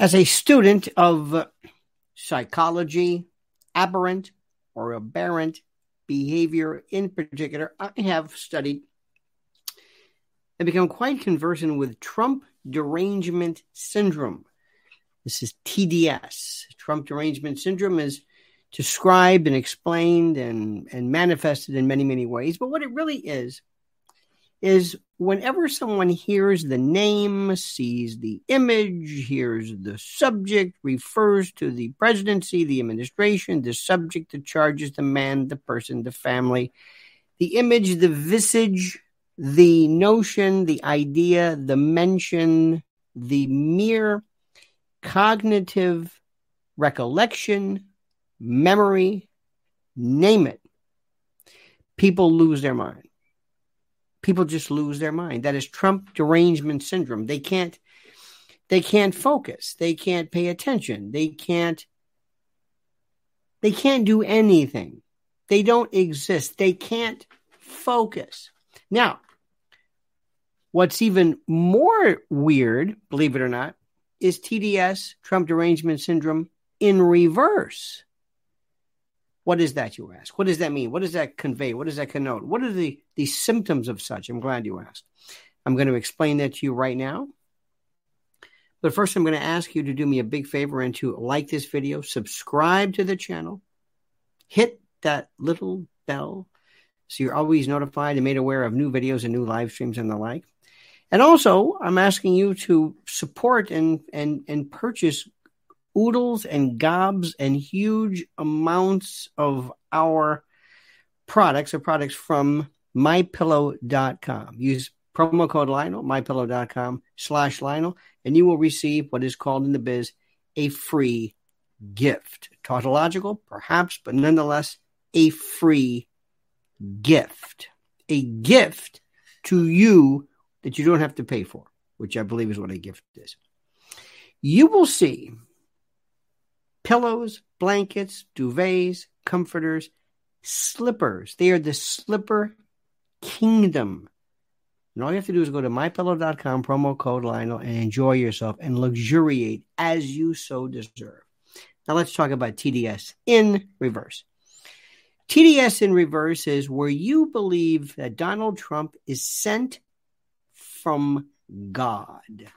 As a student of psychology, aberrant or aberrant behavior in particular, I have studied and become quite conversant with Trump derangement syndrome. This is TDS. Trump derangement syndrome is described and explained and, and manifested in many, many ways. But what it really is, is whenever someone hears the name, sees the image, hears the subject, refers to the presidency, the administration, the subject, the charges, the man, the person, the family, the image, the visage, the notion, the idea, the mention, the mere cognitive recollection, memory, name it, people lose their mind people just lose their mind. That is Trump derangement syndrome. They can't they can't focus. They can't pay attention. They can't they can't do anything. They don't exist. They can't focus. Now, what's even more weird, believe it or not, is TDS, Trump derangement syndrome in reverse. What is that, you ask? What does that mean? What does that convey? What does that connote? What are the, the symptoms of such? I'm glad you asked. I'm going to explain that to you right now. But first, I'm going to ask you to do me a big favor and to like this video, subscribe to the channel, hit that little bell so you're always notified and made aware of new videos and new live streams and the like. And also, I'm asking you to support and and and purchase oodles and gobs and huge amounts of our products or products from mypillow.com. Use promo code Lionel, mypillow.com slash Lionel, and you will receive what is called in the biz a free gift. Tautological, perhaps, but nonetheless, a free gift. A gift to you that you don't have to pay for, which I believe is what a gift is. You will see pillows, blankets, duvets, comforters, slippers. They are the slipper kingdom. And all you have to do is go to mypillow.com, promo code Lionel, and enjoy yourself and luxuriate as you so deserve. Now let's talk about TDS in reverse. TDS in reverse is where you believe that Donald Trump is sent from God,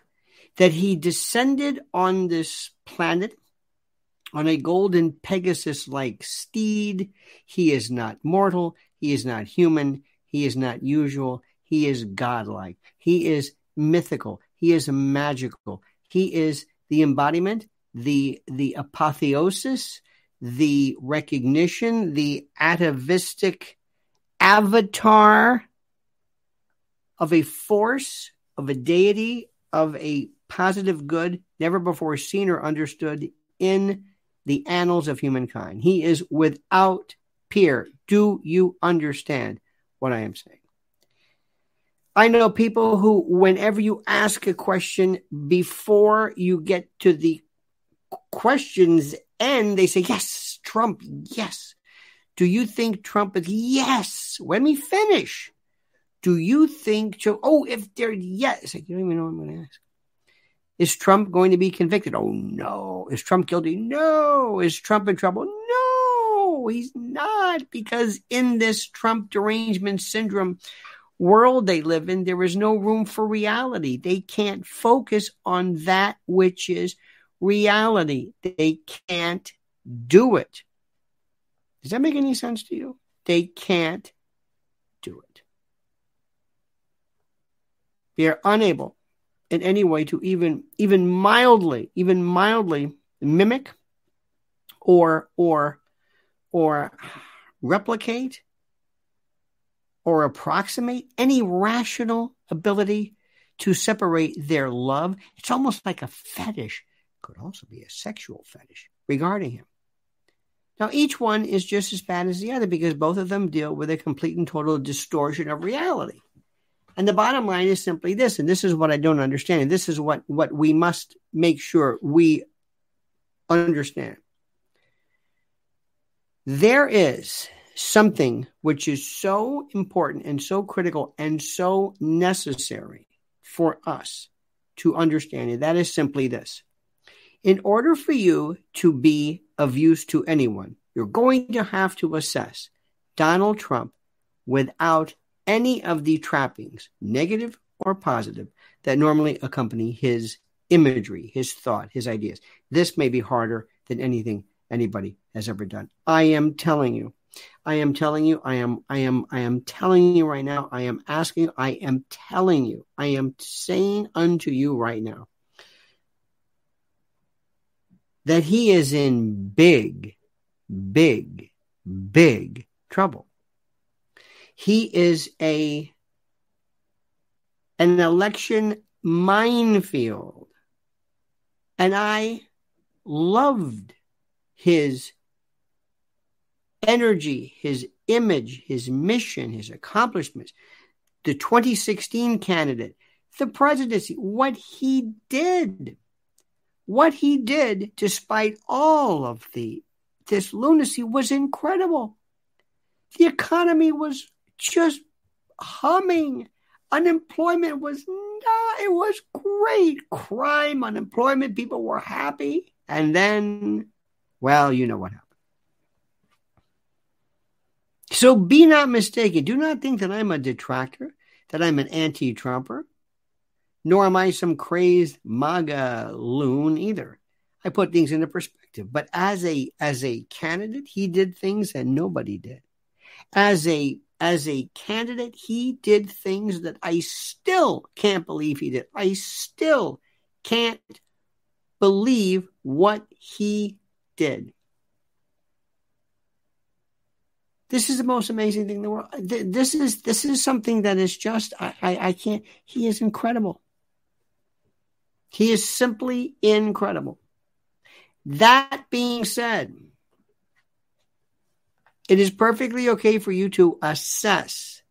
that he descended on this planet on a golden Pegasus like steed. He is not mortal. He is not human. He is not usual. He is godlike. He is mythical. He is magical. He is the embodiment, the, the apotheosis, the recognition, the atavistic avatar of a force, of a deity, of a positive good never before seen or understood in the annals of humankind. He is without peer. Do you understand what I am saying? I know people who, whenever you ask a question before you get to the questions end, they say, Yes, Trump, yes. Do you think Trump is, yes. Let me finish. Do you think, oh, if they're, yes. Like, you don't even know what I'm going to ask. Is Trump going to be convicted? Oh, no. Is Trump guilty? No. Is Trump in trouble? No, he's not. Because in this Trump derangement syndrome world they live in, there is no room for reality. They can't focus on that which is reality. They can't do it. Does that make any sense to you? They can't do it. They are unable in any way to even even mildly even mildly mimic or or or replicate or approximate any rational ability to separate their love. It's almost like a fetish. Could also be a sexual fetish regarding him. Now each one is just as bad as the other because both of them deal with a complete and total distortion of reality and the bottom line is simply this, and this is what I don't understand. And this is what, what we must make sure we understand. There is something which is so important and so critical and so necessary for us to understand. And that is simply this. In order for you to be of use to anyone, you're going to have to assess Donald Trump without any of the trappings, negative or positive, that normally accompany his imagery, his thought, his ideas. This may be harder than anything anybody has ever done. I am telling you. I am telling you, I am, I am, I am telling you right now, I am asking, I am telling you, I am saying unto you right now that he is in big, big, big trouble. He is a an election minefield. And I loved his energy, his image, his mission, his accomplishments. The 2016 candidate, the presidency, what he did, what he did, despite all of the this lunacy, was incredible. The economy was just humming. Unemployment was not, it was great. Crime, unemployment, people were happy. And then, well, you know what happened. So be not mistaken. Do not think that I'm a detractor, that I'm an anti Trumper, nor am I some crazed MAGA loon either. I put things into perspective. But as a as a candidate, he did things that nobody did. As a as a candidate, he did things that I still can't believe he did. I still can't believe what he did. This is the most amazing thing in the world. This is this is something that is just I, I, I can't. He is incredible. He is simply incredible. That being said, it is perfectly okay for you to assess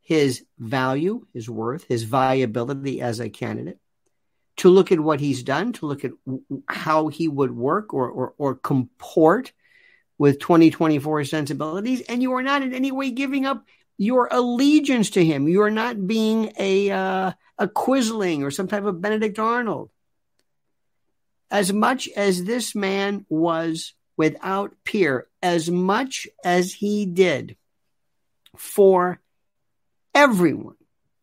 his value, his worth, his viability as a candidate, to look at what he's done, to look at how he would work or, or, or comport with 2024 sensibilities. And you are not in any way giving up your allegiance to him. You are not being a, uh, a Quisling or some type of Benedict Arnold. As much as this man was without peer as much as he did for everyone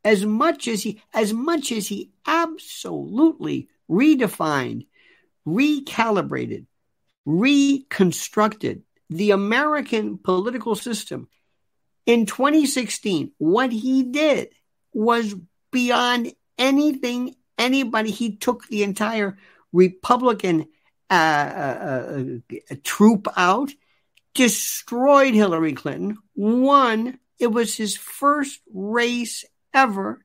as much as he as much as he absolutely redefined recalibrated reconstructed the american political system in 2016 what he did was beyond anything anybody he took the entire republican uh, uh, uh, troop out, destroyed Hillary Clinton, won. It was his first race ever.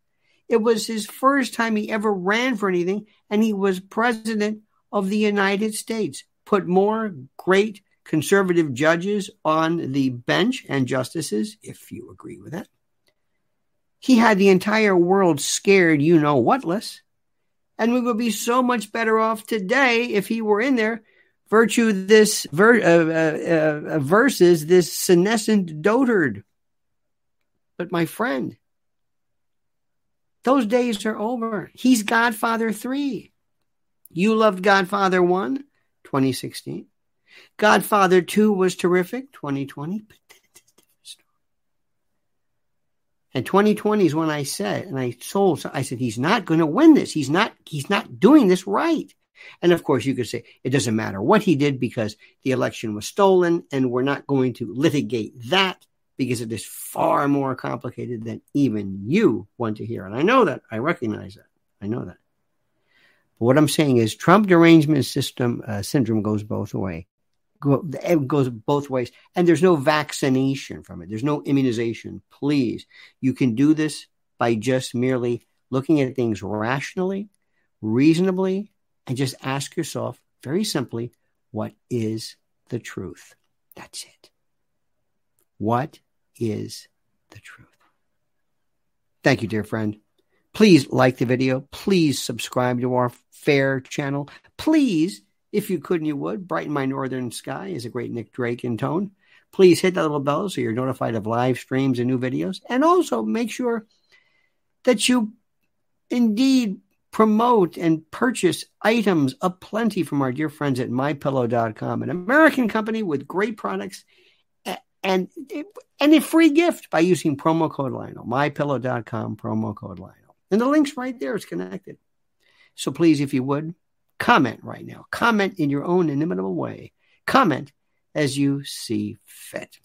It was his first time he ever ran for anything, and he was president of the United States. Put more great conservative judges on the bench and justices, if you agree with that. He had the entire world scared, you know whatless and we would be so much better off today if he were in there. Virtue this ver- uh, uh, uh, versus this senescent dotard. But my friend, those days are over. He's Godfather 3. You loved Godfather 1, 2016. Godfather 2 was terrific, 2020. But and 2020 is when I said, and I told, I said, he's not going to win this. He's not, he's not doing this right. And of course, you could say it doesn't matter what he did because the election was stolen, and we're not going to litigate that because it is far more complicated than even you want to hear. And I know that. I recognize that. I know that. But what I'm saying is, Trump derangement system uh, syndrome goes both it goes both ways. And there's no vaccination from it. There's no immunization. Please, you can do this by just merely looking at things rationally, reasonably, and just ask yourself very simply, what is the truth? That's it. What is the truth? Thank you, dear friend. Please like the video. Please subscribe to our fair channel. Please if you could and you would, brighten my northern sky is a great Nick Drake in tone. Please hit that little bell so you're notified of live streams and new videos. And also make sure that you indeed promote and purchase items aplenty from our dear friends at mypillow.com, an American company with great products and and a free gift by using promo code Lionel, mypillow.com, promo code Lionel. And the link's right there, it's connected. So please, if you would, comment right now. Comment in your own inimitable way. Comment as you see fit.